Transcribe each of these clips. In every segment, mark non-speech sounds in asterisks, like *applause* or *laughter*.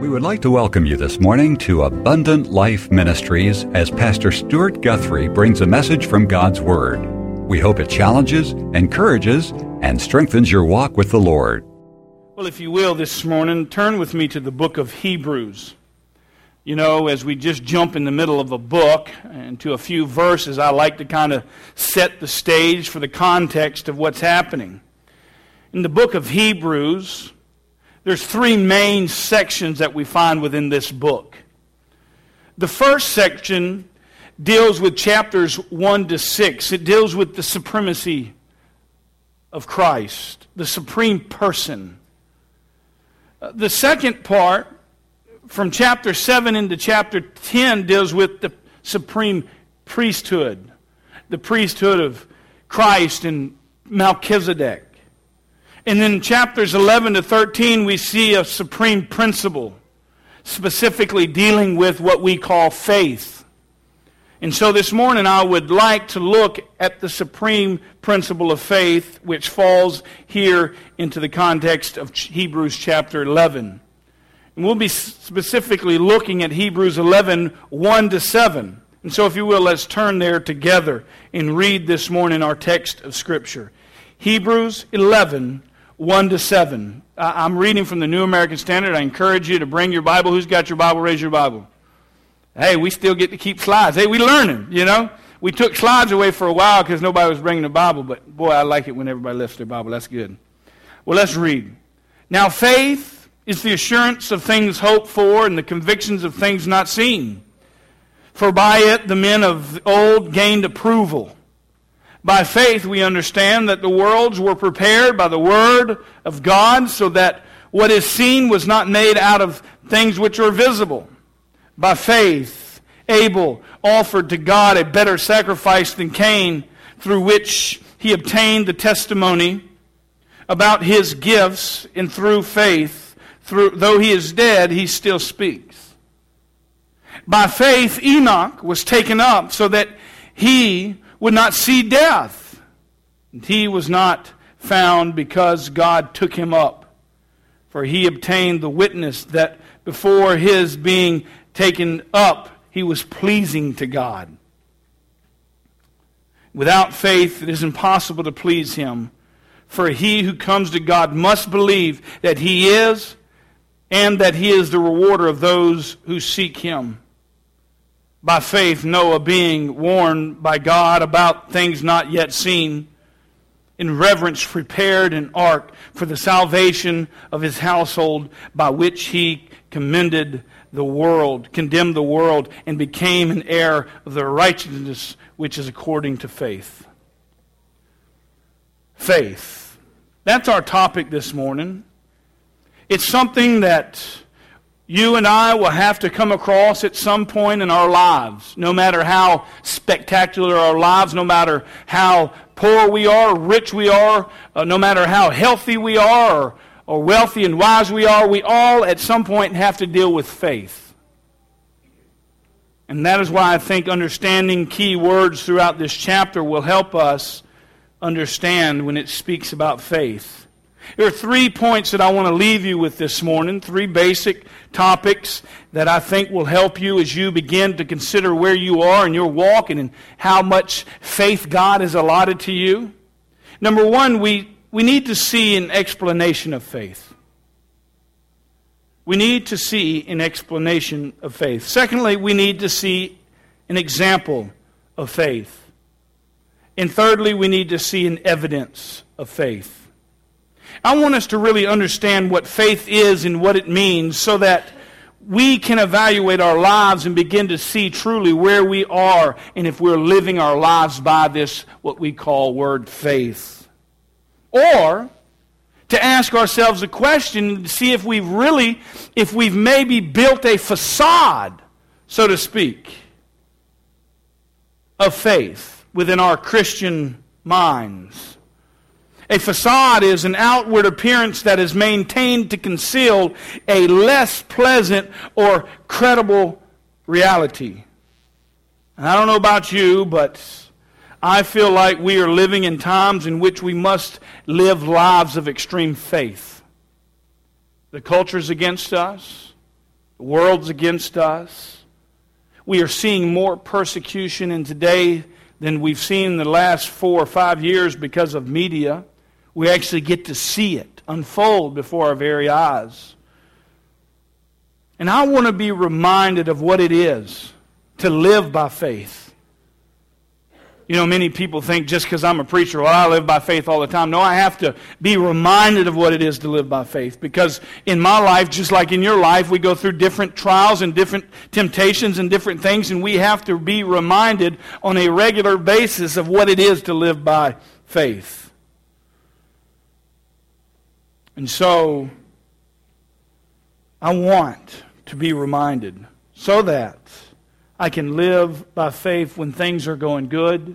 We would like to welcome you this morning to Abundant Life Ministries as Pastor Stuart Guthrie brings a message from God's Word. We hope it challenges, encourages, and strengthens your walk with the Lord. Well, if you will, this morning, turn with me to the book of Hebrews. You know, as we just jump in the middle of a book and to a few verses, I like to kind of set the stage for the context of what's happening. In the book of Hebrews, there's three main sections that we find within this book. The first section deals with chapters 1 to 6. It deals with the supremacy of Christ, the supreme person. Uh, the second part, from chapter 7 into chapter 10, deals with the supreme priesthood, the priesthood of Christ and Melchizedek. And in chapters 11 to 13, we see a supreme principle, specifically dealing with what we call faith. And so this morning, I would like to look at the supreme principle of faith, which falls here into the context of Hebrews chapter 11. And we'll be specifically looking at Hebrews 11, 1 to 7. And so, if you will, let's turn there together and read this morning our text of Scripture. Hebrews 11, 1 to 7. I'm reading from the New American Standard. I encourage you to bring your Bible. Who's got your Bible? Raise your Bible. Hey, we still get to keep slides. Hey, we learning, you know. We took slides away for a while because nobody was bringing the Bible, but boy, I like it when everybody lifts their Bible. That's good. Well, let's read. Now, faith is the assurance of things hoped for and the convictions of things not seen. For by it the men of old gained approval. By faith, we understand that the worlds were prepared by the Word of God, so that what is seen was not made out of things which are visible. By faith, Abel offered to God a better sacrifice than Cain, through which he obtained the testimony about his gifts, and through faith, through, though he is dead, he still speaks. By faith, Enoch was taken up so that he would not see death. And he was not found because God took him up. For he obtained the witness that before his being taken up, he was pleasing to God. Without faith, it is impossible to please him. For he who comes to God must believe that he is and that he is the rewarder of those who seek him. By faith, Noah, being warned by God about things not yet seen, in reverence prepared an ark for the salvation of his household, by which he commended the world, condemned the world, and became an heir of the righteousness which is according to faith. Faith. That's our topic this morning. It's something that you and I will have to come across at some point in our lives, no matter how spectacular our lives, no matter how poor we are, rich we are, uh, no matter how healthy we are, or, or wealthy and wise we are, we all at some point have to deal with faith. And that is why I think understanding key words throughout this chapter will help us understand when it speaks about faith. There are three points that I want to leave you with this morning, three basic topics that I think will help you as you begin to consider where you are in your walk and how much faith God has allotted to you. Number one, we, we need to see an explanation of faith. We need to see an explanation of faith. Secondly, we need to see an example of faith. And thirdly, we need to see an evidence of faith. I want us to really understand what faith is and what it means so that we can evaluate our lives and begin to see truly where we are and if we're living our lives by this, what we call word faith. Or to ask ourselves a question to see if we've really, if we've maybe built a facade, so to speak, of faith within our Christian minds. A facade is an outward appearance that is maintained to conceal a less pleasant or credible reality. And I don't know about you, but I feel like we are living in times in which we must live lives of extreme faith. The culture is against us. The world's against us. We are seeing more persecution in today than we've seen in the last four or five years because of media. We actually get to see it unfold before our very eyes. And I want to be reminded of what it is to live by faith. You know, many people think just because I'm a preacher, well, I live by faith all the time. No, I have to be reminded of what it is to live by faith. Because in my life, just like in your life, we go through different trials and different temptations and different things, and we have to be reminded on a regular basis of what it is to live by faith. And so, I want to be reminded so that I can live by faith when things are going good,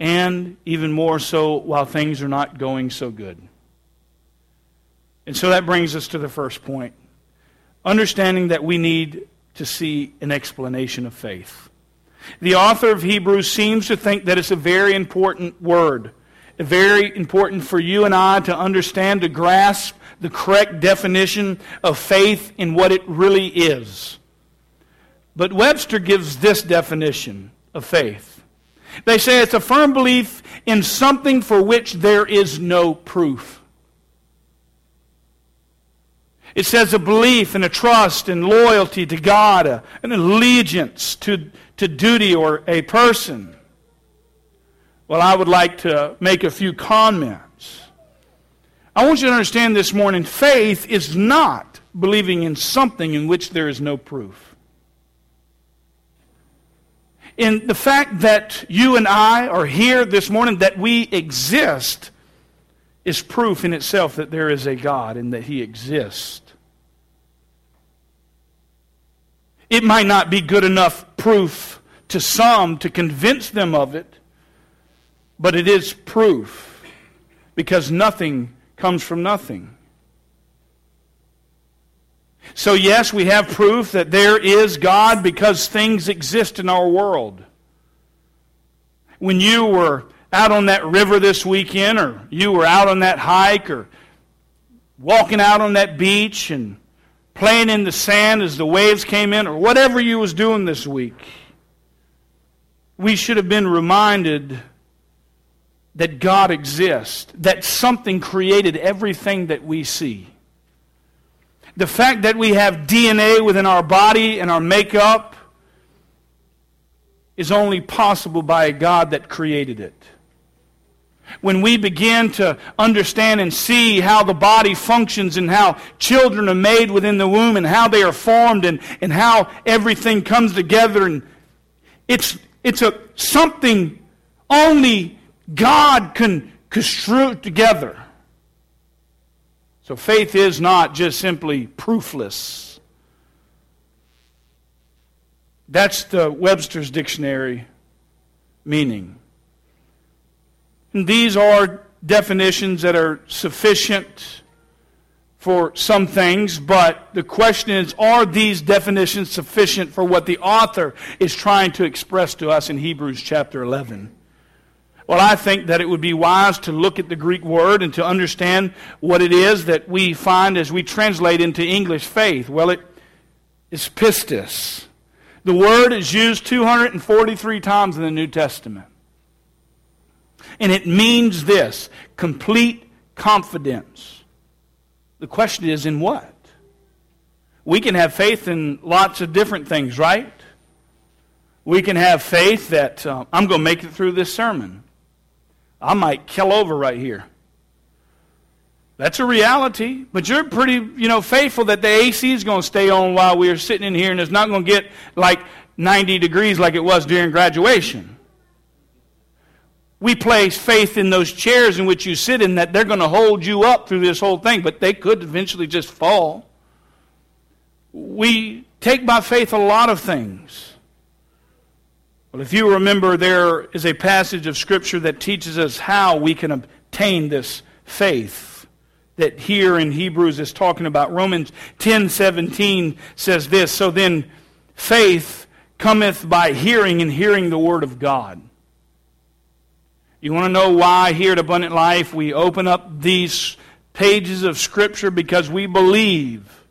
and even more so while things are not going so good. And so that brings us to the first point understanding that we need to see an explanation of faith. The author of Hebrews seems to think that it's a very important word, very important for you and I to understand, to grasp the correct definition of faith in what it really is. But Webster gives this definition of faith. They say it's a firm belief in something for which there is no proof. It says a belief and a trust and loyalty to God, an allegiance to, to duty or a person. Well, I would like to make a few comments. I want you to understand this morning faith is not believing in something in which there is no proof in the fact that you and I are here this morning, that we exist, is proof in itself that there is a God and that He exists. It might not be good enough proof to some to convince them of it, but it is proof because nothing comes from nothing. So, yes, we have proof that there is God because things exist in our world. When you were out on that river this weekend, or you were out on that hike, or walking out on that beach and playing in the sand as the waves came in, or whatever you was doing this week, we should have been reminded that God exists, that something created everything that we see. The fact that we have DNA within our body and our makeup is only possible by a God that created it. When we begin to understand and see how the body functions and how children are made within the womb and how they are formed and, and how everything comes together and it's, it's a, something only God can construe together. So faith is not just simply proofless. That's the Webster's dictionary meaning. And these are definitions that are sufficient for some things, but the question is are these definitions sufficient for what the author is trying to express to us in Hebrews chapter 11? Well, I think that it would be wise to look at the Greek word and to understand what it is that we find as we translate into English faith. Well, it is pistis. The word is used 243 times in the New Testament. And it means this complete confidence. The question is in what? We can have faith in lots of different things, right? We can have faith that uh, I'm going to make it through this sermon. I might kill over right here. That's a reality. But you're pretty, you know, faithful that the AC is going to stay on while we're sitting in here and it's not going to get like 90 degrees like it was during graduation. We place faith in those chairs in which you sit in that they're going to hold you up through this whole thing, but they could eventually just fall. We take by faith a lot of things. Well, if you remember, there is a passage of Scripture that teaches us how we can obtain this faith that here in Hebrews is talking about. Romans 10 17 says this So then, faith cometh by hearing, and hearing the Word of God. You want to know why here at Abundant Life we open up these pages of Scripture? Because we believe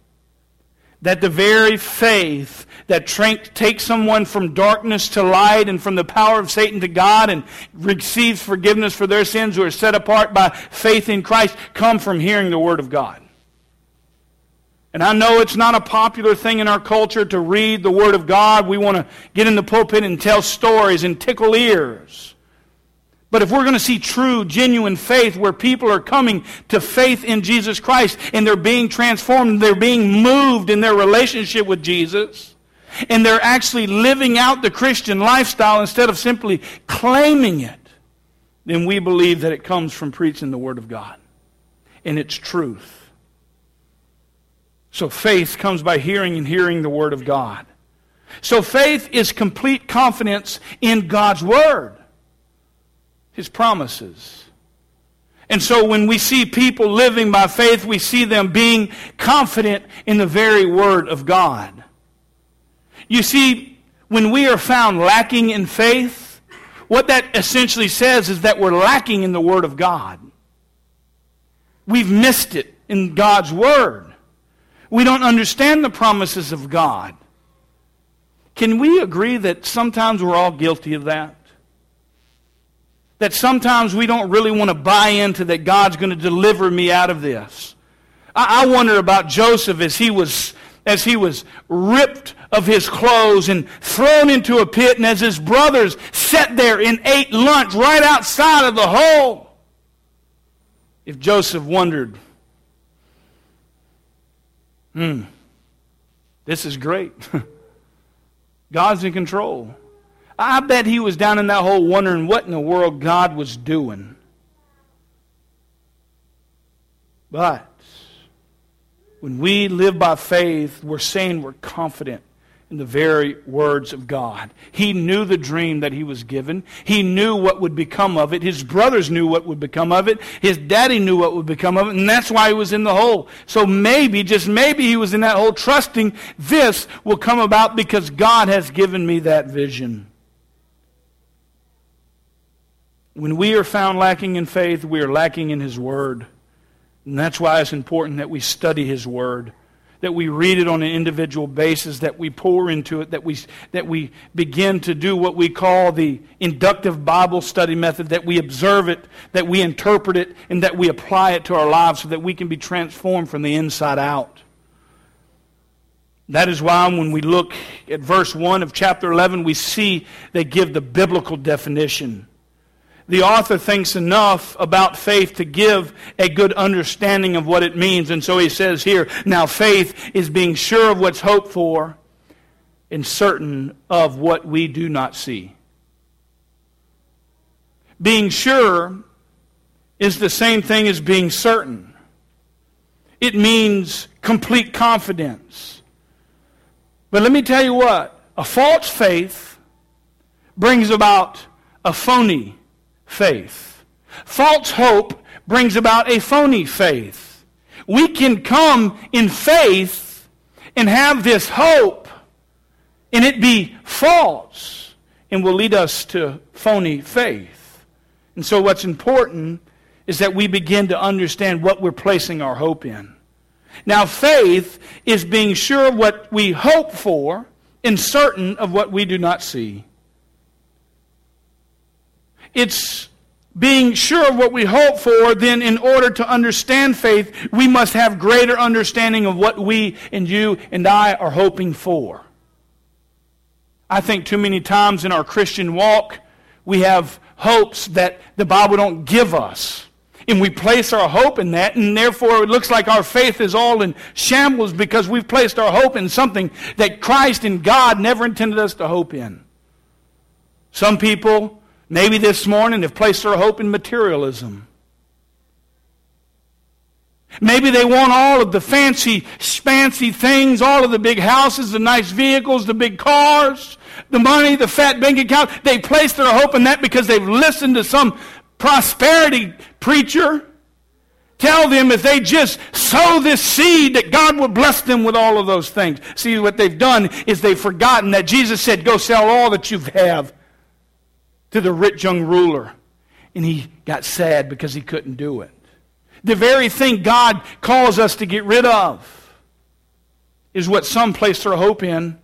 that the very faith that tra- takes someone from darkness to light and from the power of Satan to God and receives forgiveness for their sins who are set apart by faith in Christ come from hearing the Word of God. And I know it's not a popular thing in our culture to read the Word of God. We want to get in the pulpit and tell stories and tickle ears. But if we're going to see true, genuine faith where people are coming to faith in Jesus Christ and they're being transformed, they're being moved in their relationship with Jesus, and they're actually living out the Christian lifestyle instead of simply claiming it, then we believe that it comes from preaching the Word of God and its truth. So faith comes by hearing and hearing the Word of God. So faith is complete confidence in God's Word his promises. And so when we see people living by faith, we see them being confident in the very word of God. You see, when we are found lacking in faith, what that essentially says is that we're lacking in the word of God. We've missed it in God's word. We don't understand the promises of God. Can we agree that sometimes we're all guilty of that? That sometimes we don't really want to buy into that God's going to deliver me out of this. I, I wonder about Joseph as he was as he was ripped of his clothes and thrown into a pit, and as his brothers sat there and ate lunch right outside of the hole. If Joseph wondered, hmm, this is great. *laughs* God's in control. I bet he was down in that hole wondering what in the world God was doing. But when we live by faith, we're saying we're confident in the very words of God. He knew the dream that he was given. He knew what would become of it. His brothers knew what would become of it. His daddy knew what would become of it. And that's why he was in the hole. So maybe, just maybe, he was in that hole trusting this will come about because God has given me that vision. When we are found lacking in faith, we are lacking in His Word. And that's why it's important that we study His Word, that we read it on an individual basis, that we pour into it, that we, that we begin to do what we call the inductive Bible study method, that we observe it, that we interpret it, and that we apply it to our lives so that we can be transformed from the inside out. That is why when we look at verse 1 of chapter 11, we see they give the biblical definition the author thinks enough about faith to give a good understanding of what it means. And so he says here, now faith is being sure of what's hoped for and certain of what we do not see. Being sure is the same thing as being certain. It means complete confidence. But let me tell you what a false faith brings about a phony faith. False hope brings about a phony faith. We can come in faith and have this hope, and it be false, and will lead us to phony faith. And so, what's important is that we begin to understand what we're placing our hope in. Now, faith is being sure of what we hope for and certain of what we do not see. It's being sure of what we hope for, then in order to understand faith, we must have greater understanding of what we and you and I are hoping for. I think too many times in our Christian walk, we have hopes that the Bible don't give us. And we place our hope in that, and therefore it looks like our faith is all in shambles because we've placed our hope in something that Christ and God never intended us to hope in. Some people maybe this morning have placed their hope in materialism. Maybe they want all of the fancy, fancy things, all of the big houses, the nice vehicles, the big cars, the money, the fat bank account. They place their hope in that because they've listened to some prosperity preacher tell them if they just sow this seed that God will bless them with all of those things. See, what they've done is they've forgotten that Jesus said, Go sell all that you have to the rich young ruler. And he got sad because he couldn't do it. The very thing God calls us to get rid of. is what some place their hope in,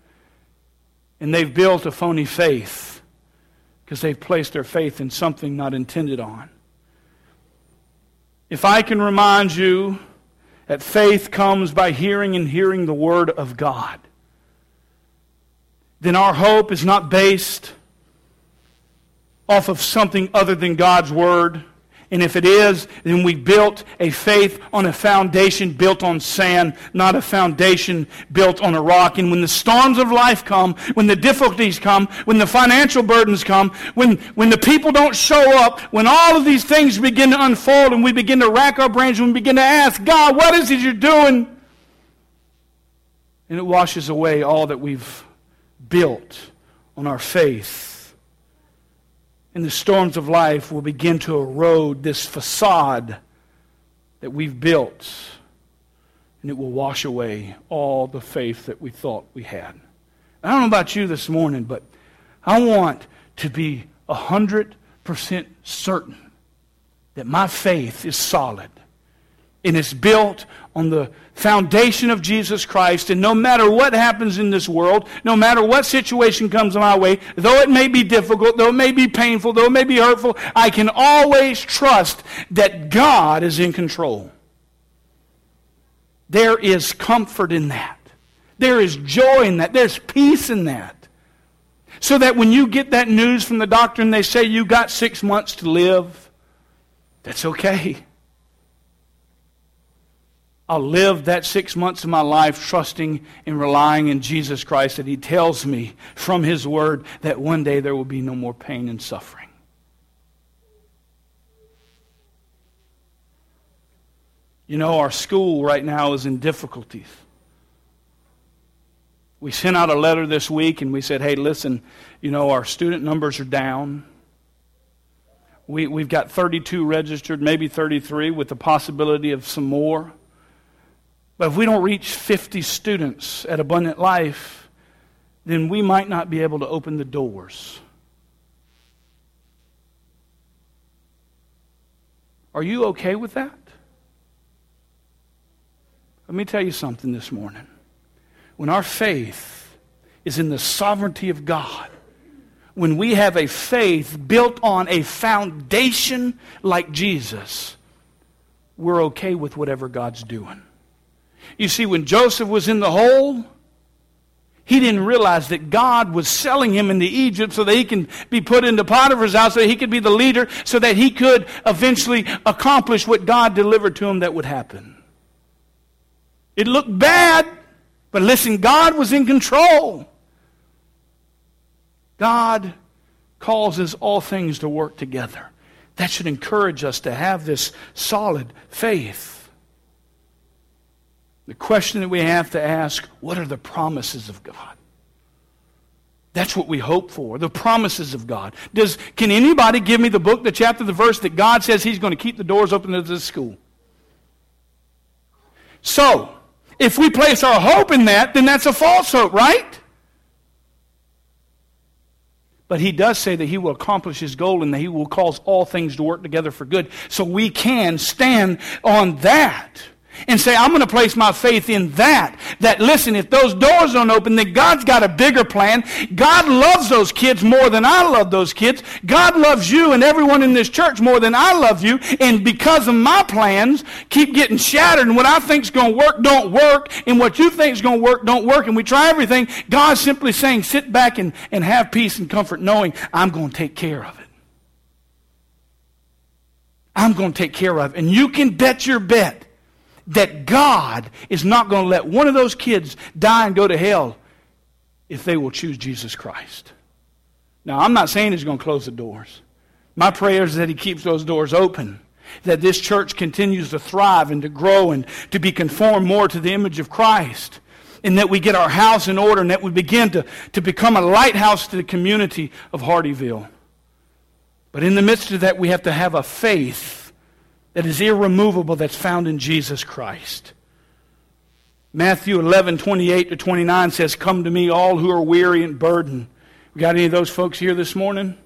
and they've built a phony faith because they've placed their faith in something not intended on. If I can remind you that faith comes by hearing and hearing the Word of God, then our hope is not based off of something other than God's Word. And if it is, then we built a faith on a foundation built on sand, not a foundation built on a rock. And when the storms of life come, when the difficulties come, when the financial burdens come, when, when the people don't show up, when all of these things begin to unfold and we begin to rack our brains and we begin to ask, God, what is it you're doing? And it washes away all that we've built on our faith and the storms of life will begin to erode this facade that we've built, and it will wash away all the faith that we thought we had. I don't know about you this morning, but I want to be 100% certain that my faith is solid and it's built on the foundation of Jesus Christ. And no matter what happens in this world, no matter what situation comes my way, though it may be difficult, though it may be painful, though it may be hurtful, I can always trust that God is in control. There is comfort in that. There is joy in that. There's peace in that. So that when you get that news from the doctor and they say you got six months to live, that's okay. I'll live that six months of my life trusting and relying in Jesus Christ that He tells me from His Word that one day there will be no more pain and suffering. You know, our school right now is in difficulties. We sent out a letter this week and we said, hey, listen, you know, our student numbers are down. We, we've got 32 registered, maybe 33, with the possibility of some more. But if we don't reach 50 students at Abundant Life, then we might not be able to open the doors. Are you okay with that? Let me tell you something this morning. When our faith is in the sovereignty of God, when we have a faith built on a foundation like Jesus, we're okay with whatever God's doing. You see, when Joseph was in the hole, he didn't realize that God was selling him into Egypt so that he can be put into Potiphar's house, so that he could be the leader, so that he could eventually accomplish what God delivered to him that would happen. It looked bad, but listen, God was in control. God causes all things to work together. That should encourage us to have this solid faith. The question that we have to ask what are the promises of God? That's what we hope for, the promises of God. Does, can anybody give me the book, the chapter, the verse that God says He's going to keep the doors open to this school? So, if we place our hope in that, then that's a false hope, right? But he does say that he will accomplish his goal and that he will cause all things to work together for good. So we can stand on that and say, I'm going to place my faith in that. That, listen, if those doors don't open, then God's got a bigger plan. God loves those kids more than I love those kids. God loves you and everyone in this church more than I love you. And because of my plans, keep getting shattered. And what I think's going to work don't work. And what you think's going to work don't work. And we try everything. God's simply saying, sit back and, and have peace and comfort knowing I'm going to take care of it. I'm going to take care of it. And you can bet your bet that God is not going to let one of those kids die and go to hell if they will choose Jesus Christ. Now, I'm not saying He's going to close the doors. My prayer is that He keeps those doors open, that this church continues to thrive and to grow and to be conformed more to the image of Christ, and that we get our house in order and that we begin to, to become a lighthouse to the community of Hardeeville. But in the midst of that, we have to have a faith that is irremovable that's found in Jesus Christ. Matthew 11, 28 to 29 says, Come to me, all who are weary and burdened. We got any of those folks here this morning?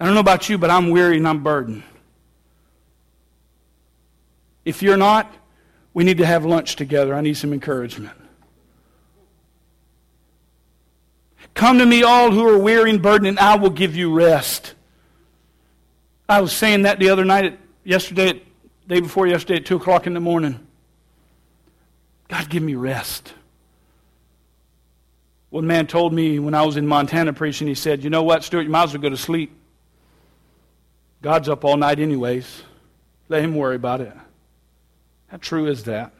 I don't know about you, but I'm weary and I'm burdened. If you're not, we need to have lunch together. I need some encouragement. Come to me, all who are weary and burdened, and I will give you rest. I was saying that the other night at yesterday, day before yesterday at 2 o'clock in the morning. God, give me rest. One man told me when I was in Montana preaching, he said, You know what, Stuart, you might as well go to sleep. God's up all night, anyways. Let him worry about it. How true is that?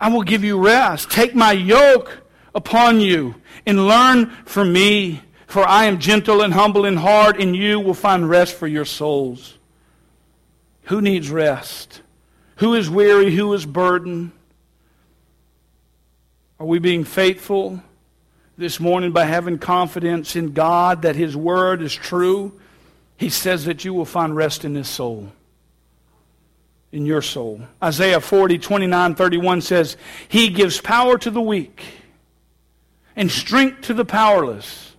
I will give you rest. Take my yoke upon you and learn from me, for I am gentle and humble in heart, and you will find rest for your souls. Who needs rest? Who is weary? Who is burdened? Are we being faithful this morning by having confidence in God that His Word is true? He says that you will find rest in His soul in your soul. Isaiah 40, 29, 31 says, He gives power to the weak and strength to the powerless.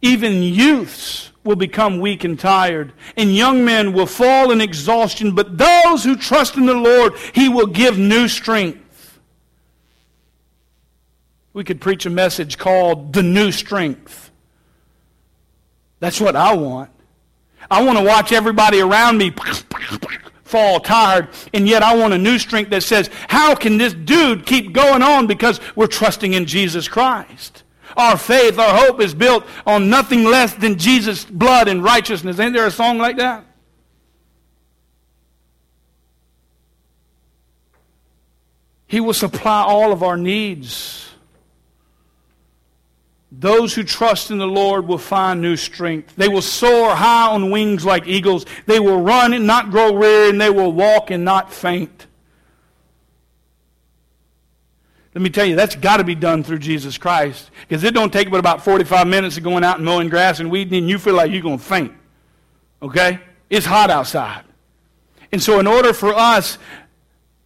Even youths will become weak and tired, and young men will fall in exhaustion, but those who trust in the Lord, He will give new strength. We could preach a message called The New Strength. That's what I want. I want to watch everybody around me *laughs* fall tired, and yet I want a new strength that says, How can this dude keep going on because we're trusting in Jesus Christ? Our faith, our hope is built on nothing less than Jesus' blood and righteousness. Ain't there a song like that? He will supply all of our needs. Those who trust in the Lord will find new strength. They will soar high on wings like eagles. They will run and not grow weary, and they will walk and not faint. Let me tell you, that's got to be done through Jesus Christ. Because it don't take but about 45 minutes of going out and mowing grass and weeding, and you feel like you're going to faint. Okay? It's hot outside. And so, in order for us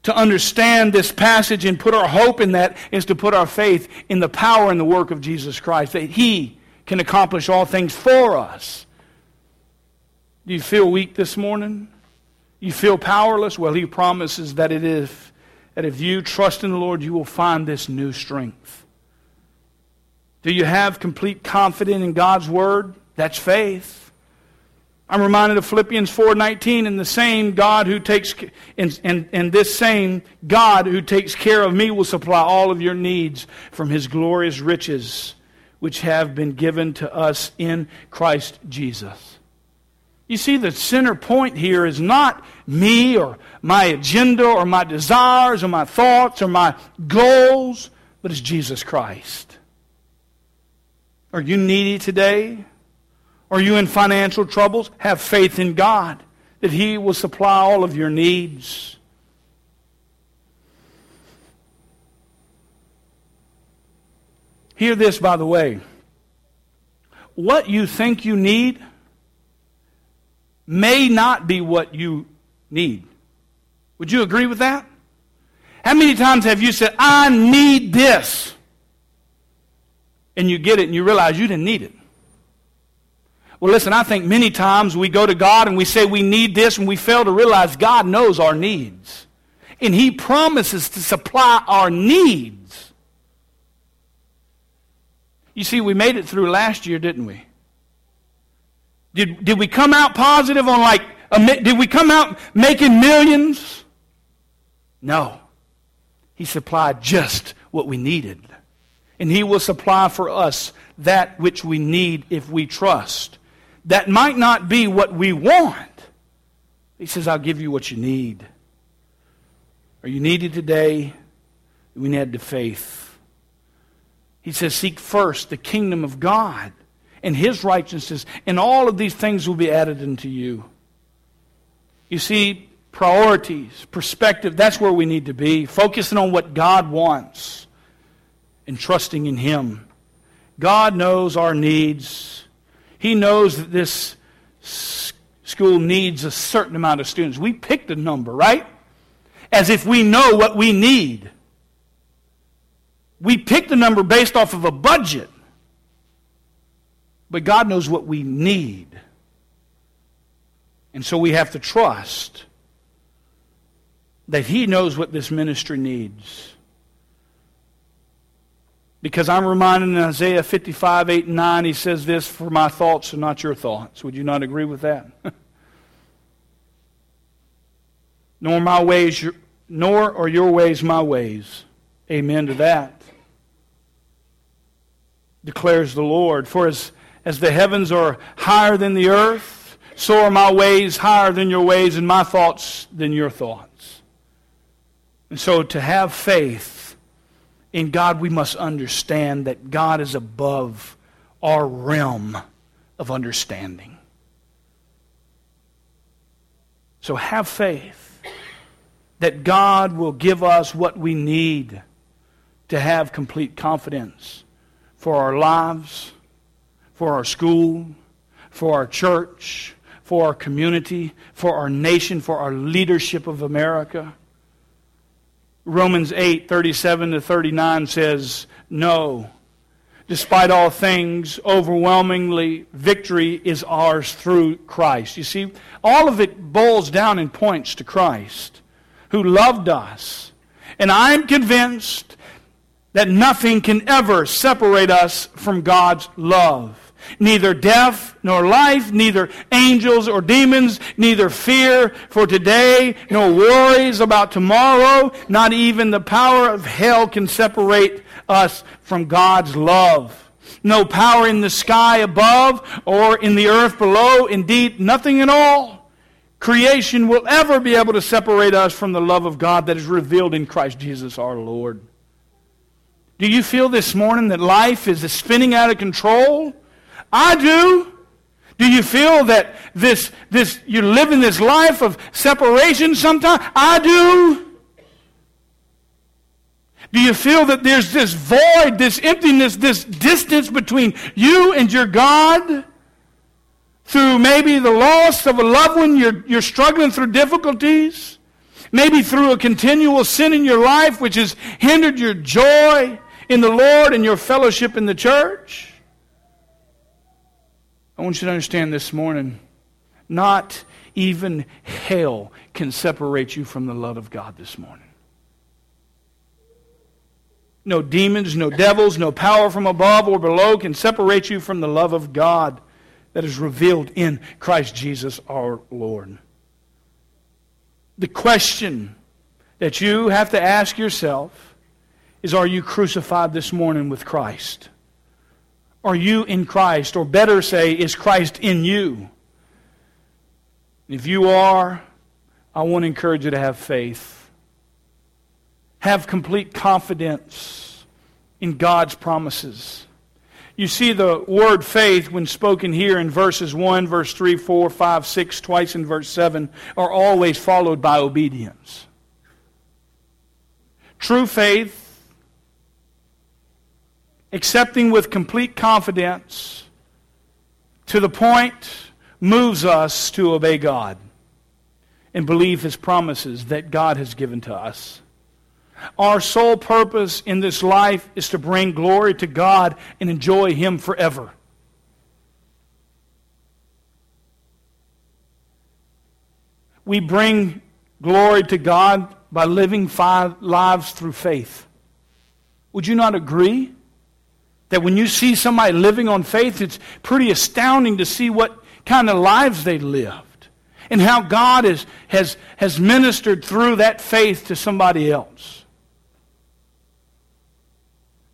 to understand this passage and put our hope in that is to put our faith in the power and the work of Jesus Christ, that He can accomplish all things for us. Do you feel weak this morning? You feel powerless? Well, He promises that it is that if you trust in the Lord, you will find this new strength. Do you have complete confidence in God's word? That's faith. I'm reminded of Philippians 4:19 and the same God who takes and, and, and this same God who takes care of me will supply all of your needs from his glorious riches which have been given to us in Christ Jesus. You see the center point here is not me or my agenda or my desires or my thoughts or my goals, but it's Jesus Christ. Are you needy today? Are you in financial troubles? Have faith in God that He will supply all of your needs. Hear this, by the way. What you think you need may not be what you need. Would you agree with that? How many times have you said, I need this? And you get it and you realize you didn't need it. Well, listen, I think many times we go to God and we say we need this and we fail to realize God knows our needs. And He promises to supply our needs. You see, we made it through last year, didn't we? Did, did we come out positive on like, did we come out making millions? No. He supplied just what we needed. And He will supply for us that which we need if we trust that might not be what we want. He says, I'll give you what you need. Are you needed today? We need the faith. He says, Seek first the kingdom of God and his righteousness, and all of these things will be added unto you. You see, priorities, perspective, that's where we need to be. Focusing on what God wants and trusting in him. God knows our needs. He knows that this school needs a certain amount of students. We picked a number, right? As if we know what we need. We picked a number based off of a budget. But God knows what we need. And so we have to trust that He knows what this ministry needs. Because I'm reminded in Isaiah 55, 8, and 9, he says this, For my thoughts are not your thoughts. Would you not agree with that? *laughs* nor my ways, your, nor are your ways my ways. Amen to that. Declares the Lord. For as, as the heavens are higher than the earth, so are my ways higher than your ways, and my thoughts than your thoughts. And so to have faith in God, we must understand that God is above our realm of understanding. So have faith that God will give us what we need to have complete confidence for our lives, for our school, for our church, for our community, for our nation, for our leadership of America. Romans 8, 37 to 39 says, No. Despite all things, overwhelmingly, victory is ours through Christ. You see, all of it boils down and points to Christ, who loved us. And I'm convinced that nothing can ever separate us from God's love. Neither death nor life, neither angels or demons, neither fear for today nor worries about tomorrow, not even the power of hell can separate us from God's love. No power in the sky above or in the earth below, indeed, nothing at all. Creation will ever be able to separate us from the love of God that is revealed in Christ Jesus our Lord. Do you feel this morning that life is spinning out of control? I do. Do you feel that this, this, you're living this life of separation sometimes? I do. Do you feel that there's this void, this emptiness, this distance between you and your God? Through maybe the loss of a loved one, you're, you're struggling through difficulties. Maybe through a continual sin in your life, which has hindered your joy in the Lord and your fellowship in the church. I want you to understand this morning not even hell can separate you from the love of God this morning. No demons, no devils, no power from above or below can separate you from the love of God that is revealed in Christ Jesus our Lord. The question that you have to ask yourself is Are you crucified this morning with Christ? Are you in Christ? Or better say, is Christ in you? If you are, I want to encourage you to have faith. Have complete confidence in God's promises. You see the word faith, when spoken here in verses 1, verse 3, 4, 5, 6, twice in verse 7, are always followed by obedience. True faith accepting with complete confidence to the point moves us to obey God and believe his promises that God has given to us. Our sole purpose in this life is to bring glory to God and enjoy him forever. We bring glory to God by living lives through faith. Would you not agree? That when you see somebody living on faith, it's pretty astounding to see what kind of lives they lived and how God is, has, has ministered through that faith to somebody else.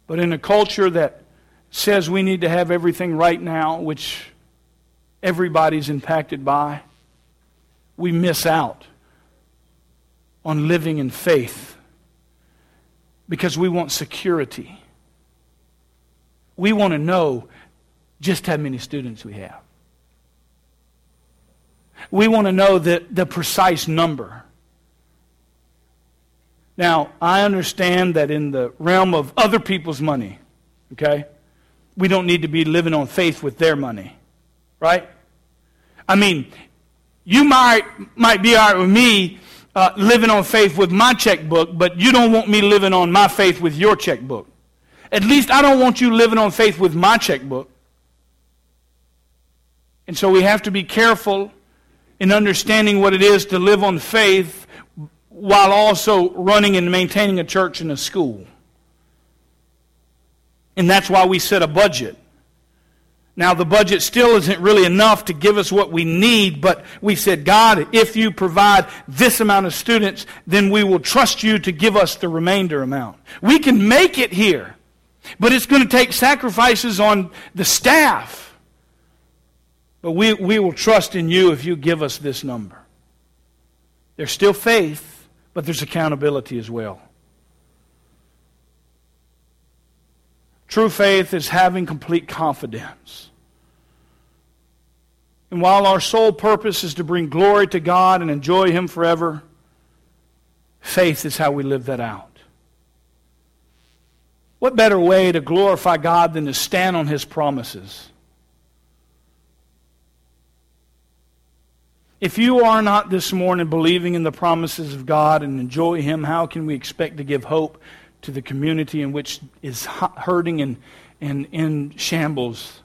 But in a culture that says we need to have everything right now, which everybody's impacted by, we miss out on living in faith because we want security we want to know just how many students we have. We want to know the, the precise number. Now, I understand that in the realm of other people's money, okay, we don't need to be living on faith with their money, right? I mean, you might, might be all right with me uh, living on faith with my checkbook, but you don't want me living on my faith with your checkbook. At least I don't want you living on faith with my checkbook. And so we have to be careful in understanding what it is to live on faith while also running and maintaining a church and a school. And that's why we set a budget. Now, the budget still isn't really enough to give us what we need, but we said, God, if you provide this amount of students, then we will trust you to give us the remainder amount. We can make it here, but it's going to take sacrifices on the staff. But we, we will trust in you if you give us this number. There's still faith, but there's accountability as well. True faith is having complete confidence and while our sole purpose is to bring glory to God and enjoy Him forever, faith is how we live that out. What better way to glorify God than to stand on His promises? If you are not this morning believing in the promises of God and enjoy Him, how can we expect to give hope to the community in which is hurting and, and in shambles?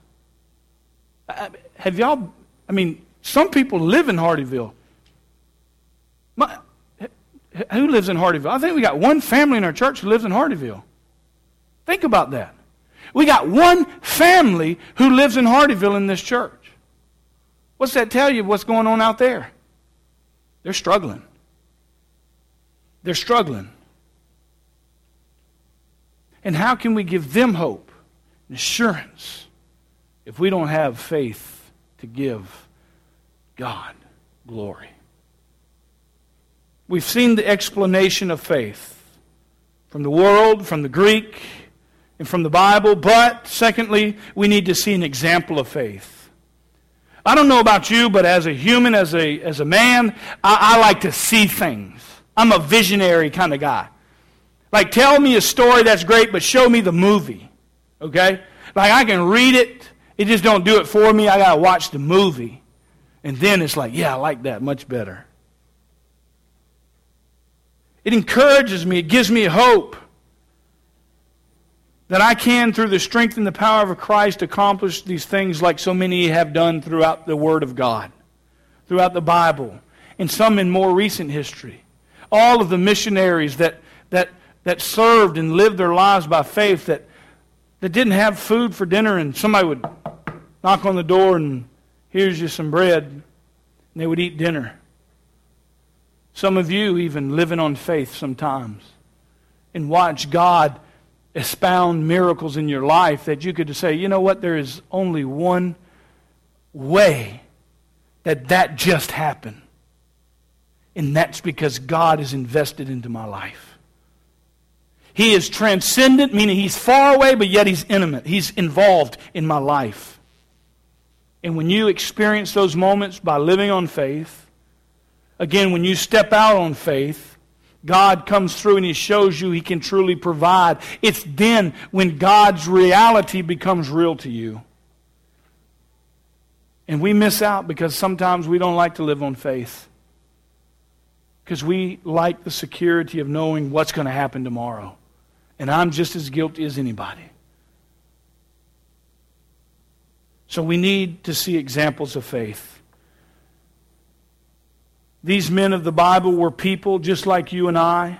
Uh, have y'all I mean, some people live in Hardeeville. My, who lives in Hardeeville? I think we got one family in our church who lives in Hardeeville. Think about that. We got one family who lives in Hardeeville in this church. What's that tell you what's going on out there? They're struggling. They're struggling. And how can we give them hope and assurance if we don't have faith to give God glory. We've seen the explanation of faith from the world, from the Greek, and from the Bible, but secondly, we need to see an example of faith. I don't know about you, but as a human, as a, as a man, I, I like to see things. I'm a visionary kind of guy. Like, tell me a story that's great, but show me the movie. Okay? Like, I can read it, it just don't do it for me. I got to watch the movie. And then it's like, yeah, I like that much better. It encourages me, it gives me hope that I can, through the strength and the power of Christ, accomplish these things like so many have done throughout the Word of God, throughout the Bible, and some in more recent history. All of the missionaries that, that, that served and lived their lives by faith that that didn't have food for dinner and somebody would knock on the door and here's you some bread and they would eat dinner. Some of you even living on faith sometimes and watch God expound miracles in your life that you could say, you know what, there is only one way that that just happened. And that's because God is invested into my life. He is transcendent, meaning he's far away, but yet he's intimate. He's involved in my life. And when you experience those moments by living on faith, again, when you step out on faith, God comes through and He shows you He can truly provide. It's then when God's reality becomes real to you. And we miss out because sometimes we don't like to live on faith. Because we like the security of knowing what's going to happen tomorrow. And I'm just as guilty as anybody. So we need to see examples of faith. These men of the Bible were people just like you and I.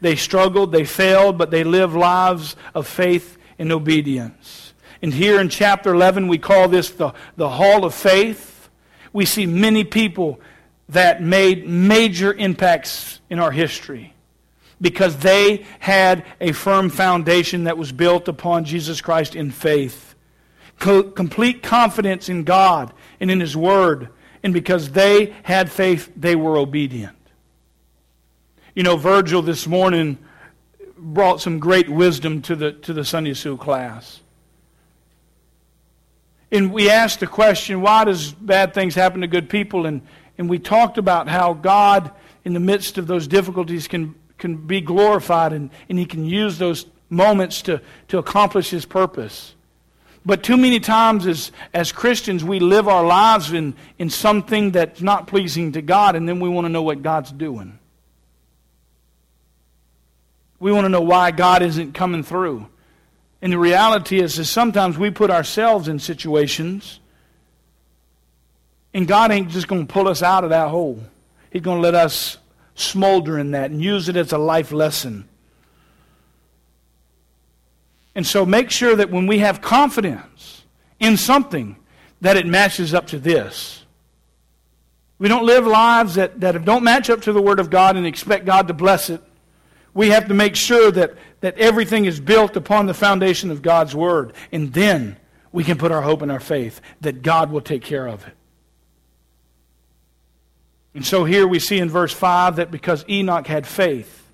They struggled, they failed, but they lived lives of faith and obedience. And here in chapter 11, we call this the, the Hall of Faith. We see many people that made major impacts in our history because they had a firm foundation that was built upon Jesus Christ in faith. Co- complete confidence in God and in His Word. And because they had faith, they were obedient. You know, Virgil this morning brought some great wisdom to the, to the Sunday school class. And we asked the question, why does bad things happen to good people? And, and we talked about how God, in the midst of those difficulties, can can be glorified and, and he can use those moments to, to accomplish his purpose. But too many times as, as Christians, we live our lives in, in something that's not pleasing to God, and then we want to know what God's doing. We want to know why God isn't coming through. And the reality is, is sometimes we put ourselves in situations, and God ain't just going to pull us out of that hole. He's going to let us smolder in that and use it as a life lesson. And so make sure that when we have confidence in something, that it matches up to this. We don't live lives that, that don't match up to the Word of God and expect God to bless it. We have to make sure that, that everything is built upon the foundation of God's Word. And then we can put our hope and our faith that God will take care of it. And so here we see in verse 5 that because Enoch had faith,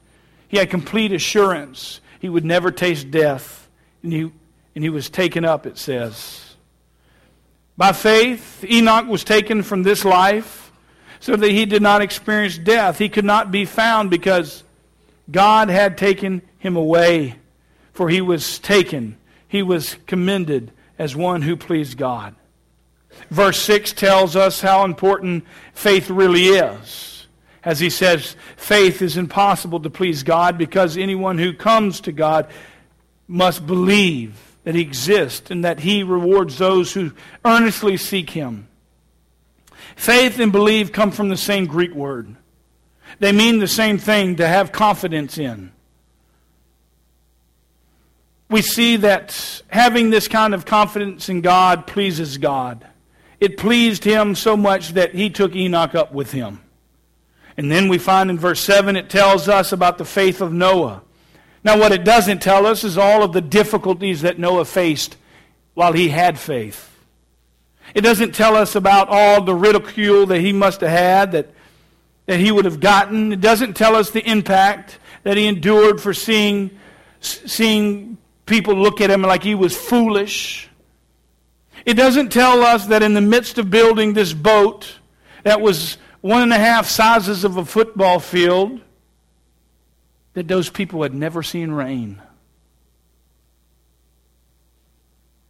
he had complete assurance he would never taste death, and he, and he was taken up, it says. By faith, Enoch was taken from this life so that he did not experience death. He could not be found because God had taken him away, for he was taken, he was commended as one who pleased God. Verse 6 tells us how important faith really is. As he says, faith is impossible to please God because anyone who comes to God must believe that he exists and that he rewards those who earnestly seek him. Faith and believe come from the same Greek word. They mean the same thing to have confidence in. We see that having this kind of confidence in God pleases God. It pleased him so much that he took Enoch up with him. And then we find in verse 7 it tells us about the faith of Noah. Now, what it doesn't tell us is all of the difficulties that Noah faced while he had faith. It doesn't tell us about all the ridicule that he must have had, that, that he would have gotten. It doesn't tell us the impact that he endured for seeing, seeing people look at him like he was foolish. It doesn't tell us that in the midst of building this boat that was one and a half sizes of a football field, that those people had never seen rain.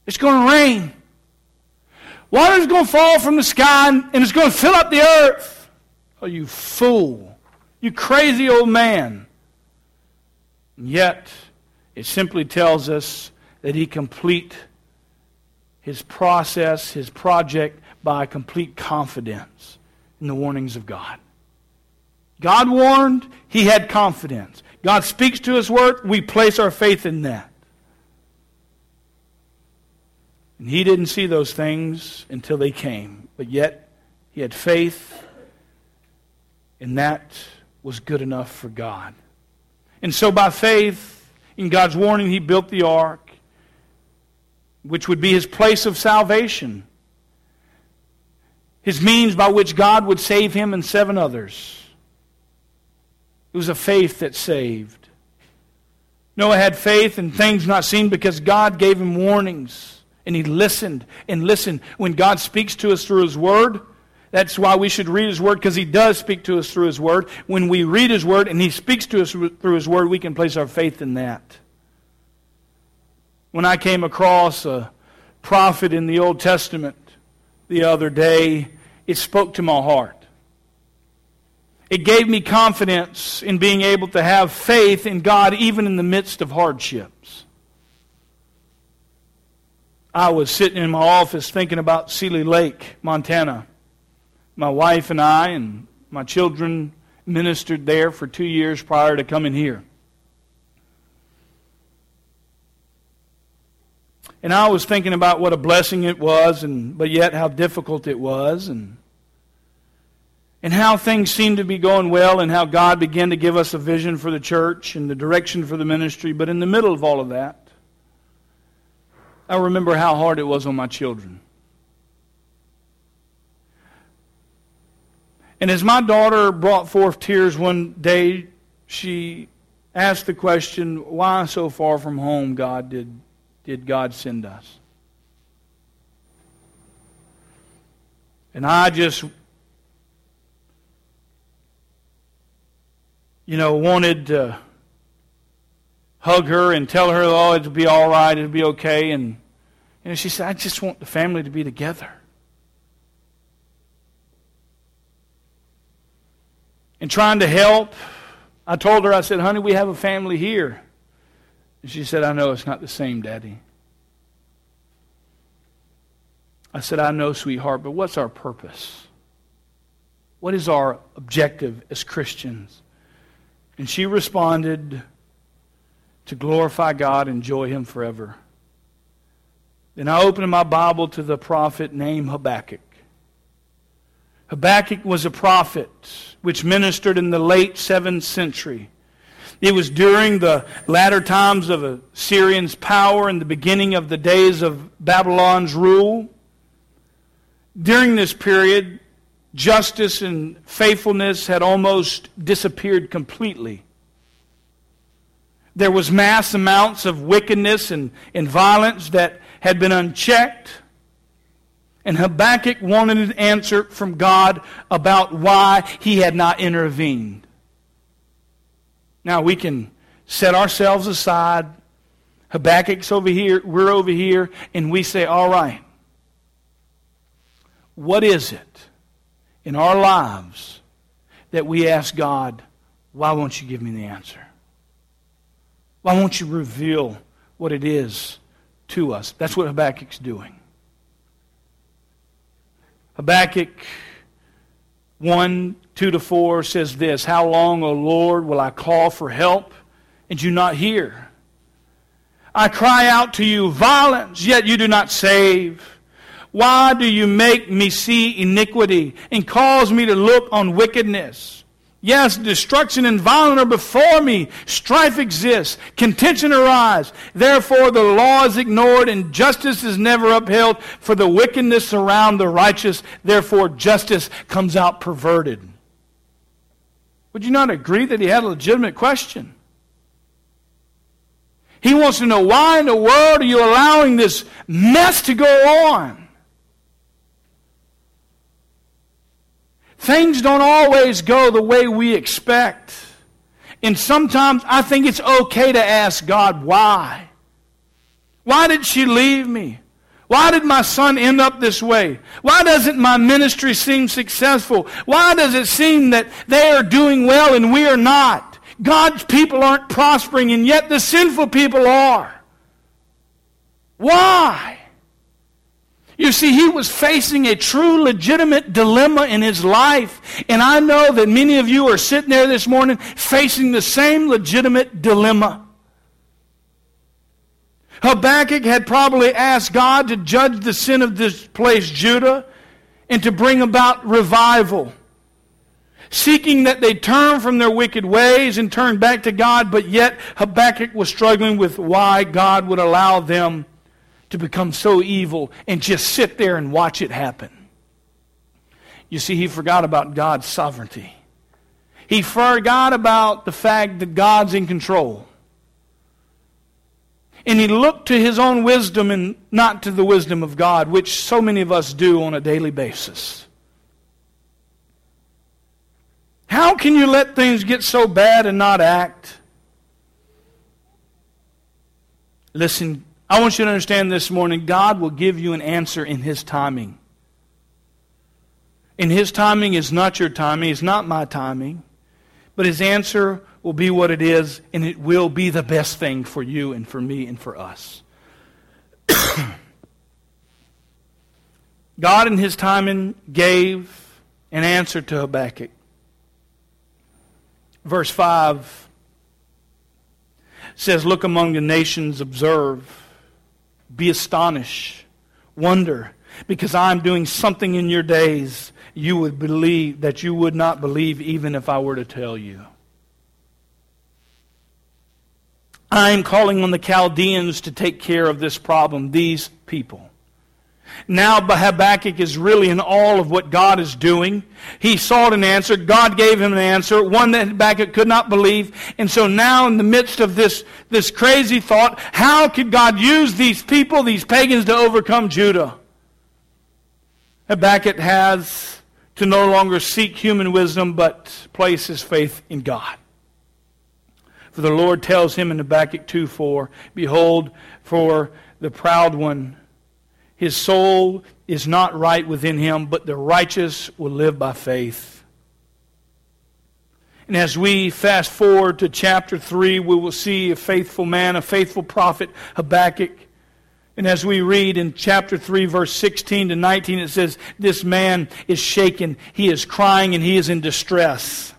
It's going to rain. Water's going to fall from the sky and it's going to fill up the earth. Oh, you fool. You crazy old man. And yet, it simply tells us that he complete his process, his project, by complete confidence in the warnings of God. God warned, he had confidence. God speaks to his word, we place our faith in that. And he didn't see those things until they came. But yet, he had faith, and that was good enough for God. And so, by faith, in God's warning, he built the ark which would be his place of salvation, his means by which God would save him and seven others. It was a faith that saved. Noah had faith in things not seen because God gave him warnings. And he listened and listened. When God speaks to us through his word, that's why we should read his word because he does speak to us through his word. When we read his word and he speaks to us through his word, we can place our faith in that. When I came across a prophet in the Old Testament the other day, it spoke to my heart. It gave me confidence in being able to have faith in God even in the midst of hardships. I was sitting in my office thinking about Seeley Lake, Montana. My wife and I and my children ministered there for two years prior to coming here. And I was thinking about what a blessing it was, and but yet how difficult it was, and and how things seemed to be going well, and how God began to give us a vision for the church and the direction for the ministry. But in the middle of all of that, I remember how hard it was on my children. And as my daughter brought forth tears one day, she asked the question, Why so far from home, God, did did God send us? And I just, you know, wanted to hug her and tell her, oh, it'll be all right, it'll be okay. And you know, she said, I just want the family to be together. And trying to help, I told her, I said, honey, we have a family here. And she said, I know it's not the same, Daddy. I said, I know, sweetheart, but what's our purpose? What is our objective as Christians? And she responded to glorify God and enjoy Him forever. Then I opened my Bible to the prophet named Habakkuk. Habakkuk was a prophet which ministered in the late 7th century. It was during the latter times of Assyrian's power and the beginning of the days of Babylon's rule. During this period, justice and faithfulness had almost disappeared completely. There was mass amounts of wickedness and, and violence that had been unchecked. And Habakkuk wanted an answer from God about why he had not intervened. Now we can set ourselves aside. Habakkuk's over here, we're over here, and we say, all right, what is it in our lives that we ask God, why won't you give me the answer? Why won't you reveal what it is to us? That's what Habakkuk's doing. Habakkuk 1 2 to 4 says this How long, O Lord, will I call for help and you not hear? I cry out to you violence, yet you do not save. Why do you make me see iniquity and cause me to look on wickedness? Yes, destruction and violence are before me. Strife exists. Contention arises. Therefore, the law is ignored and justice is never upheld. For the wickedness surround the righteous. Therefore, justice comes out perverted. Would you not agree that he had a legitimate question? He wants to know why in the world are you allowing this mess to go on? Things don't always go the way we expect. And sometimes I think it's okay to ask God, why? Why did she leave me? Why did my son end up this way? Why doesn't my ministry seem successful? Why does it seem that they are doing well and we are not? God's people aren't prospering and yet the sinful people are. Why? You see, he was facing a true, legitimate dilemma in his life. And I know that many of you are sitting there this morning facing the same legitimate dilemma. Habakkuk had probably asked God to judge the sin of this place, Judah, and to bring about revival. Seeking that they turn from their wicked ways and turn back to God, but yet Habakkuk was struggling with why God would allow them to become so evil and just sit there and watch it happen. You see, he forgot about God's sovereignty. He forgot about the fact that God's in control. And he looked to his own wisdom and not to the wisdom of God, which so many of us do on a daily basis. How can you let things get so bad and not act? Listen, I want you to understand this morning God will give you an answer in His timing. And His timing is not your timing, it's not my timing. But His answer will be what it is, and it will be the best thing for you and for me and for us. *coughs* God, in His timing, gave an answer to Habakkuk. Verse 5 says, Look among the nations, observe be astonished, wonder, because I'm doing something in your days you would believe that you would not believe even if I were to tell you. I'm calling on the Chaldeans to take care of this problem, these people. Now Habakkuk is really in all of what God is doing. He sought an answer. God gave him an answer, one that Habakkuk could not believe. And so now in the midst of this, this crazy thought, how could God use these people, these pagans, to overcome Judah? Habakkuk has to no longer seek human wisdom, but place his faith in God. For the Lord tells him in Habakkuk 2 4, Behold, for the proud one his soul is not right within him, but the righteous will live by faith. And as we fast forward to chapter 3, we will see a faithful man, a faithful prophet, Habakkuk. And as we read in chapter 3, verse 16 to 19, it says, This man is shaken, he is crying, and he is in distress.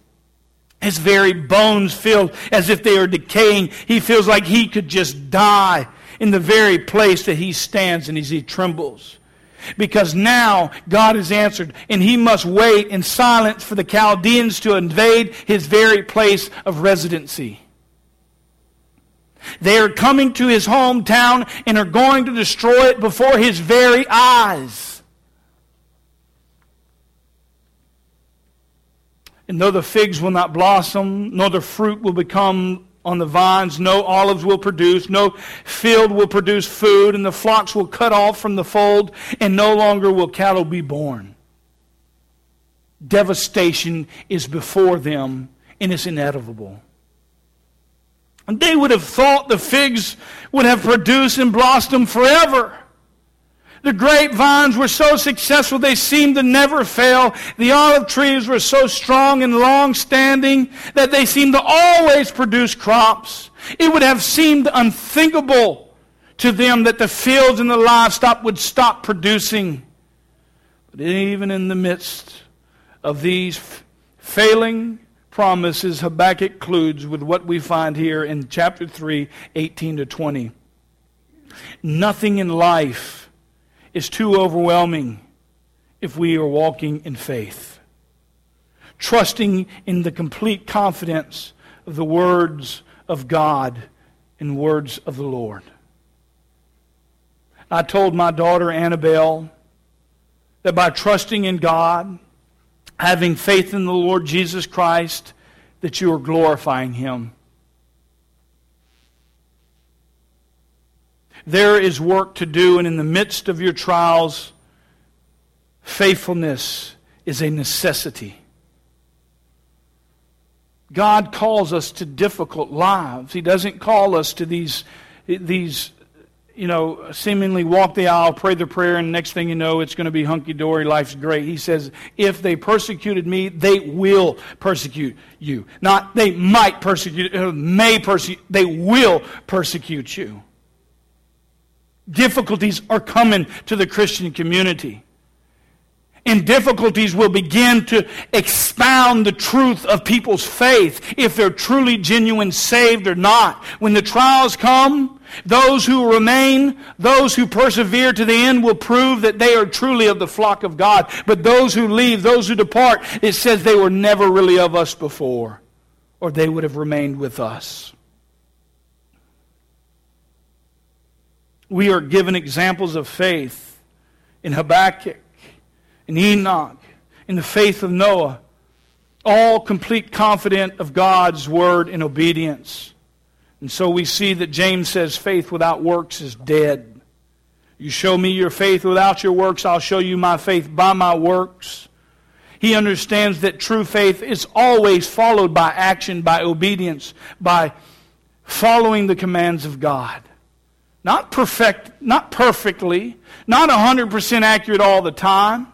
His very bones feel as if they are decaying. He feels like he could just die in the very place that he stands and he trembles. Because now God has answered, and he must wait in silence for the Chaldeans to invade his very place of residency. They are coming to his hometown and are going to destroy it before his very eyes. And though the figs will not blossom, nor the fruit will become on the vines, no olives will produce, no field will produce food, and the flocks will cut off from the fold, and no longer will cattle be born. Devastation is before them, and it's inevitable. And they would have thought the figs would have produced and blossomed forever. The grapevines were so successful they seemed to never fail. The olive trees were so strong and long standing that they seemed to always produce crops. It would have seemed unthinkable to them that the fields and the livestock would stop producing. But even in the midst of these failing promises, Habakkuk concludes with what we find here in chapter 3, 18 to 20. Nothing in life is too overwhelming if we are walking in faith. Trusting in the complete confidence of the words of God and words of the Lord. I told my daughter Annabelle that by trusting in God, having faith in the Lord Jesus Christ, that you are glorifying Him. There is work to do, and in the midst of your trials, faithfulness is a necessity. God calls us to difficult lives. He doesn't call us to these, these you know, seemingly walk the aisle, pray the prayer, and next thing you know, it's going to be hunky dory, life's great. He says, if they persecuted me, they will persecute you. Not they might persecute, uh, may persecute, they will persecute you. Difficulties are coming to the Christian community. And difficulties will begin to expound the truth of people's faith, if they're truly genuine saved or not. When the trials come, those who remain, those who persevere to the end will prove that they are truly of the flock of God. But those who leave, those who depart, it says they were never really of us before, or they would have remained with us. We are given examples of faith in Habakkuk, in Enoch, in the faith of Noah, all complete confident of God's word and obedience. And so we see that James says faith without works is dead. You show me your faith without your works, I'll show you my faith by my works. He understands that true faith is always followed by action, by obedience, by following the commands of God. Not perfect, not perfectly, not 100% accurate all the time,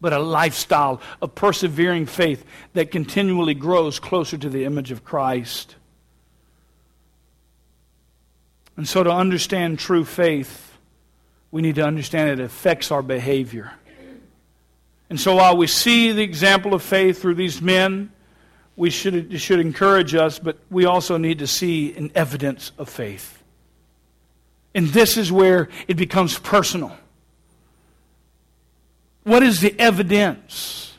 but a lifestyle of persevering faith that continually grows closer to the image of Christ. And so, to understand true faith, we need to understand it affects our behavior. And so, while we see the example of faith through these men, we should, it should encourage us, but we also need to see an evidence of faith. And this is where it becomes personal. What is the evidence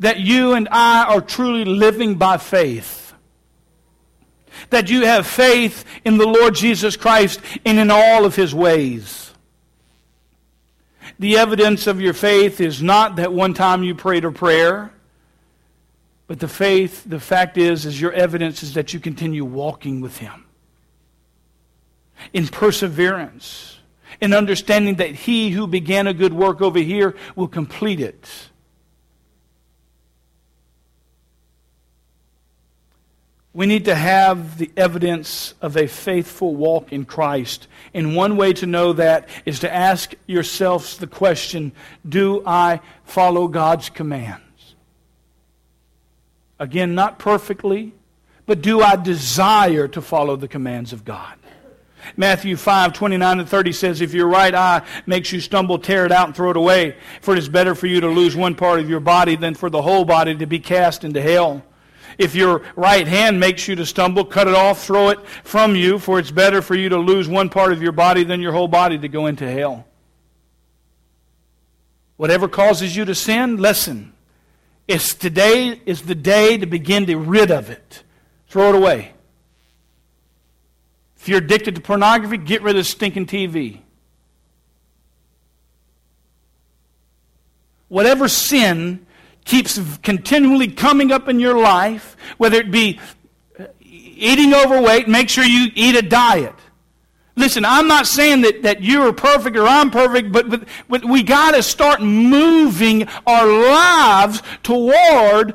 that you and I are truly living by faith? That you have faith in the Lord Jesus Christ and in all of his ways. The evidence of your faith is not that one time you prayed a prayer, but the faith, the fact is, is your evidence is that you continue walking with him in perseverance, in understanding that he who began a good work over here will complete it. We need to have the evidence of a faithful walk in Christ. And one way to know that is to ask yourselves the question Do I follow God's commands? Again, not perfectly, but do I desire to follow the commands of God? Matthew 5, 29 and 30 says, If your right eye makes you stumble, tear it out and throw it away. For it is better for you to lose one part of your body than for the whole body to be cast into hell. If your right hand makes you to stumble, cut it off, throw it from you, for it's better for you to lose one part of your body than your whole body to go into hell. Whatever causes you to sin, listen. It's today is the day to begin to rid of it. Throw it away. If you're addicted to pornography, get rid of stinking TV. Whatever sin keeps continually coming up in your life, whether it be uh, eating overweight, make sure you eat a diet. Listen, I'm not saying that, that you're perfect or I'm perfect, but, but, but we got to start moving our lives toward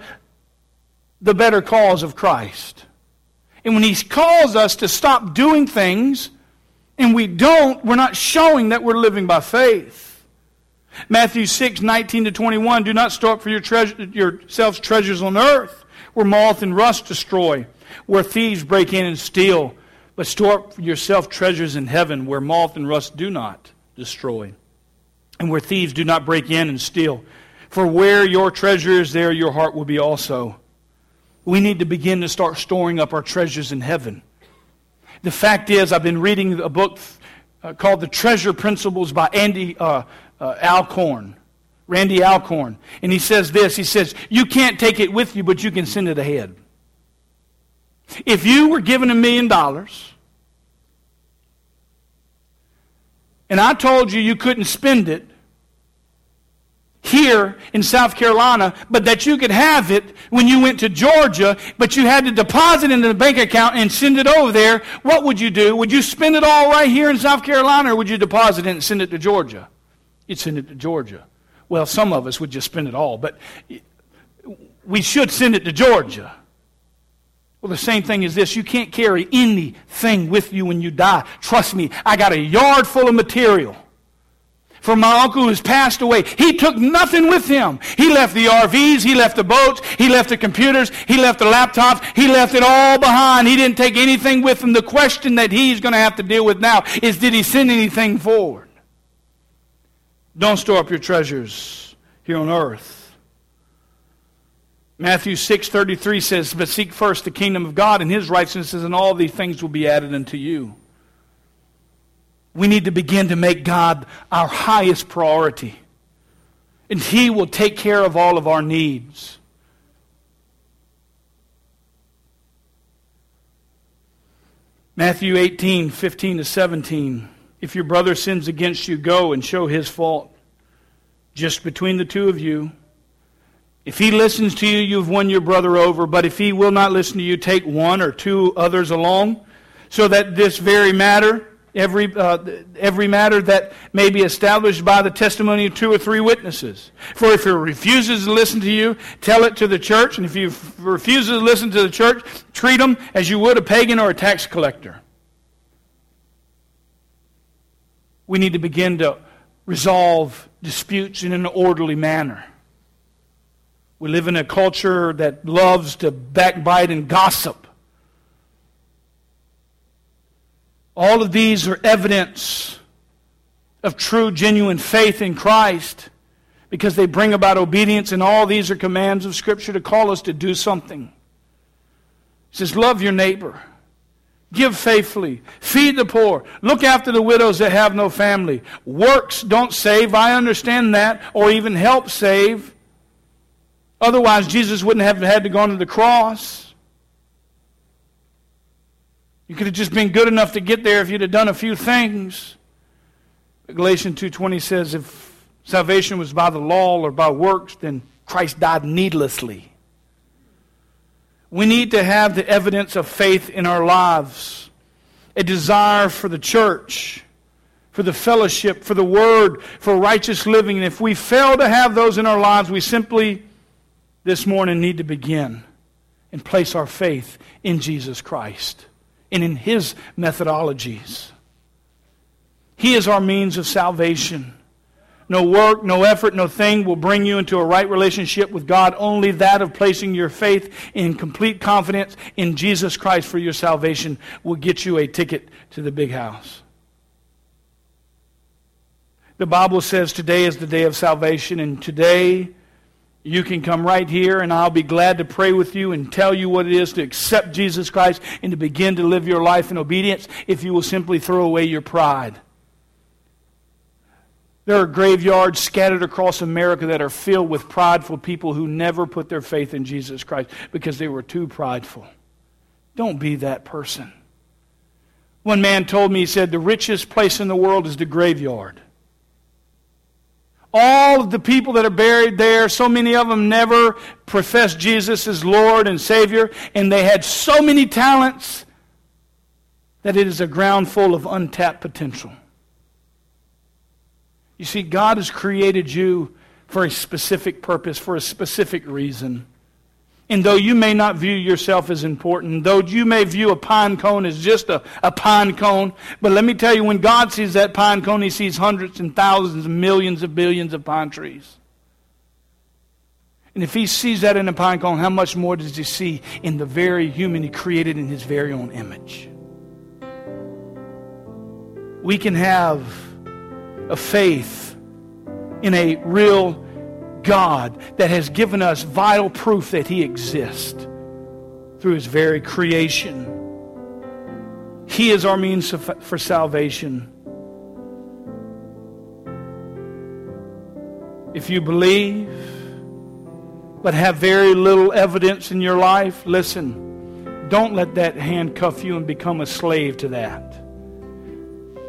the better cause of Christ. And when He calls us to stop doing things and we don't, we're not showing that we're living by faith. Matthew 6, 19 to 21, do not store up for your treasure, yourselves treasures on earth where moth and rust destroy, where thieves break in and steal but store up for yourself treasures in heaven where moth and rust do not destroy, and where thieves do not break in and steal. For where your treasure is, there your heart will be also. We need to begin to start storing up our treasures in heaven. The fact is, I've been reading a book uh, called The Treasure Principles by Andy uh, uh, Alcorn. Randy Alcorn. And he says this He says, You can't take it with you, but you can send it ahead. If you were given a million dollars and I told you you couldn't spend it here in South Carolina, but that you could have it when you went to Georgia, but you had to deposit into the bank account and send it over there, what would you do? Would you spend it all right here in South Carolina or would you deposit it and send it to Georgia? You'd send it to Georgia. Well, some of us would just spend it all, but we should send it to Georgia. Well, the same thing is this you can't carry anything with you when you die. Trust me, I got a yard full of material. From my uncle who's passed away, he took nothing with him. He left the RVs, he left the boats, he left the computers, he left the laptops, he left it all behind. He didn't take anything with him. The question that he's going to have to deal with now is did he send anything forward? Don't store up your treasures here on earth Matthew 6:33 says, "But seek first the kingdom of God and his righteousness, and all these things will be added unto you." We need to begin to make God our highest priority. And he will take care of all of our needs. Matthew 18, 15 to 17. If your brother sins against you, go and show his fault just between the two of you. If he listens to you, you've won your brother over. But if he will not listen to you, take one or two others along, so that this very matter, every, uh, every matter that may be established by the testimony of two or three witnesses. For if he refuses to listen to you, tell it to the church. And if he refuses to listen to the church, treat him as you would a pagan or a tax collector. We need to begin to resolve disputes in an orderly manner. We live in a culture that loves to backbite and gossip. All of these are evidence of true, genuine faith in Christ because they bring about obedience, and all these are commands of Scripture to call us to do something. He says, Love your neighbor. Give faithfully. Feed the poor. Look after the widows that have no family. Works don't save. I understand that. Or even help save. Otherwise, Jesus wouldn't have had to go to the cross. You could have just been good enough to get there if you'd have done a few things. Galatians 2:20 says if salvation was by the law or by works, then Christ died needlessly. We need to have the evidence of faith in our lives, a desire for the church, for the fellowship, for the word, for righteous living. And if we fail to have those in our lives, we simply this morning need to begin and place our faith in Jesus Christ and in His methodologies. He is our means of salvation. No work, no effort, no thing will bring you into a right relationship with God. Only that of placing your faith in complete confidence in Jesus Christ for your salvation will get you a ticket to the big house. The Bible says today is the day of salvation, and today You can come right here, and I'll be glad to pray with you and tell you what it is to accept Jesus Christ and to begin to live your life in obedience if you will simply throw away your pride. There are graveyards scattered across America that are filled with prideful people who never put their faith in Jesus Christ because they were too prideful. Don't be that person. One man told me, he said, the richest place in the world is the graveyard. All of the people that are buried there, so many of them never professed Jesus as Lord and Savior, and they had so many talents that it is a ground full of untapped potential. You see, God has created you for a specific purpose, for a specific reason. And though you may not view yourself as important, though you may view a pine cone as just a, a pine cone, but let me tell you, when God sees that pine cone, He sees hundreds and thousands and millions of billions of pine trees. And if He sees that in a pine cone, how much more does He see in the very human He created in His very own image? We can have a faith in a real God that has given us vital proof that He exists through His very creation. He is our means for salvation. If you believe, but have very little evidence in your life, listen, don't let that handcuff you and become a slave to that.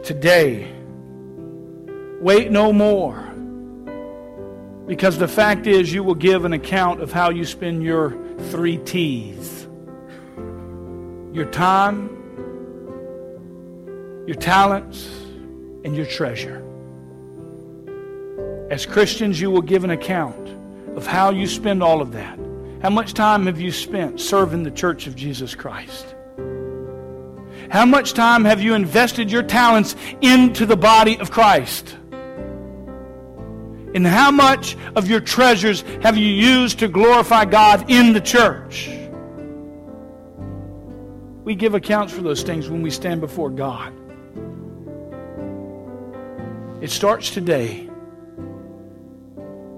Today, wait no more. Because the fact is, you will give an account of how you spend your three T's your time, your talents, and your treasure. As Christians, you will give an account of how you spend all of that. How much time have you spent serving the church of Jesus Christ? How much time have you invested your talents into the body of Christ? And how much of your treasures have you used to glorify God in the church? We give accounts for those things when we stand before God. It starts today.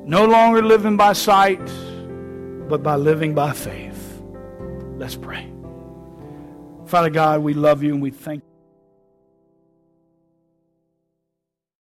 No longer living by sight, but by living by faith. Let's pray. Father God, we love you and we thank you.